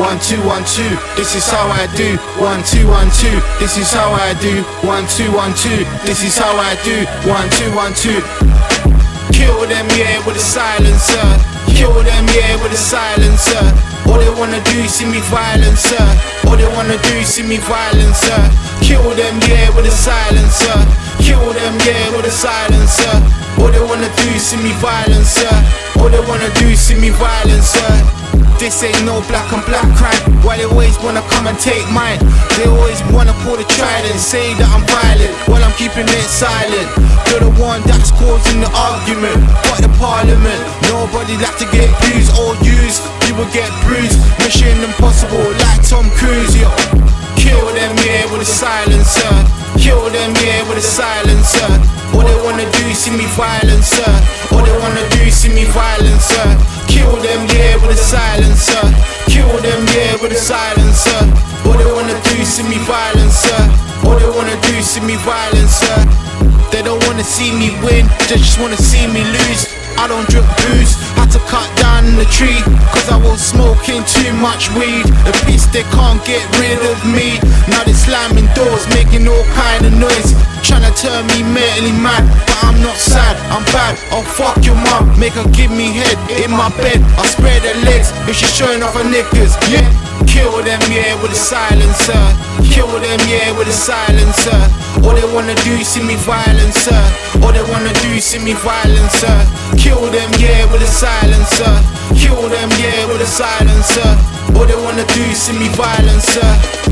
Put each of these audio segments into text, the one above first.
One two one two, this is how I do. One two one two, this is how I do. One two one two, this is how I do. One two one two. Kill them, yeah, with a silencer. Kill them, yeah, with a silencer. All they wanna do is see me violencer. All they wanna do is see me violencer. Kill them, yeah, with a silencer. Kill them, yeah, with a silencer. All they wanna do is see me violencer. All they wanna do is see me violencer. This ain't no black and black crime. Why they always wanna come and take mine? They always wanna pull the trident, say that I'm violent while I'm keeping it silent. You're the one that's causing the argument. Fuck the parliament. Nobody like to get abused or used. Will get bruised. Mission impossible, like Tom Cruise. Yo, kill them yeah with a silencer. Kill them yeah with a silencer. All they wanna do is see me violencer. All they wanna do is see me violencer. Kill them, yeah, with a silencer. Kill them, yeah, with a silencer. All they wanna do see me violencer. All they wanna do see me violencer. They don't wanna see me win, they just wanna see me lose. I don't drink booze, had to cut down the tree, cause I was smoking too much weed. A piece they can't get rid of me. Now they slamming doors, making all kind of noise. Tryna turn me mentally mad, but I'm not sad, I'm bad. Oh fuck your mom, make her give me head in my bed. I spread her legs if she's showing off her knickers. Yeah, kill them, yeah, with a silencer. Kill them, yeah, with a silencer. All they wanna do is see me violencer. All they wanna do is see me violencer. Kill them, yeah, with a silencer. Kill them, yeah, with a silencer. All they wanna do is see me violencer.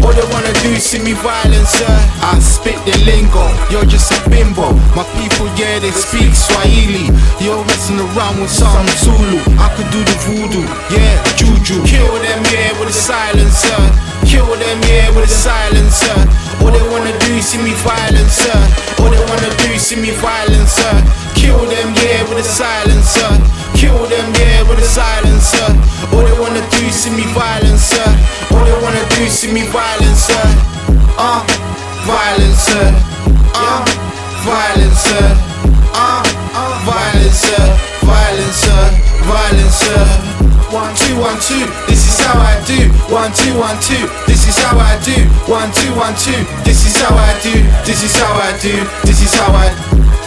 All they wanna do is see me violencer. I spit the lingo, you're just a bimbo. My people, yeah, they speak Swahili. You're messing around with some Zulu. I could do the voodoo, yeah, juju. Kill them, yeah, with a silencer. Kill them, yeah, with a silencer. All they wanna do is see me violencer. All they wanna do is see me violencer. Kill them, yeah, with a silencer. Kill them, yeah, with a silencer. See me violencer. Uh, violencer. Uh, violencer. Uh, uh, violencer. Violencer. Violencer. One two one two, this is how I do. One two one two, this is how I do. One two one two, this is how I do. This is how I do. This is how I.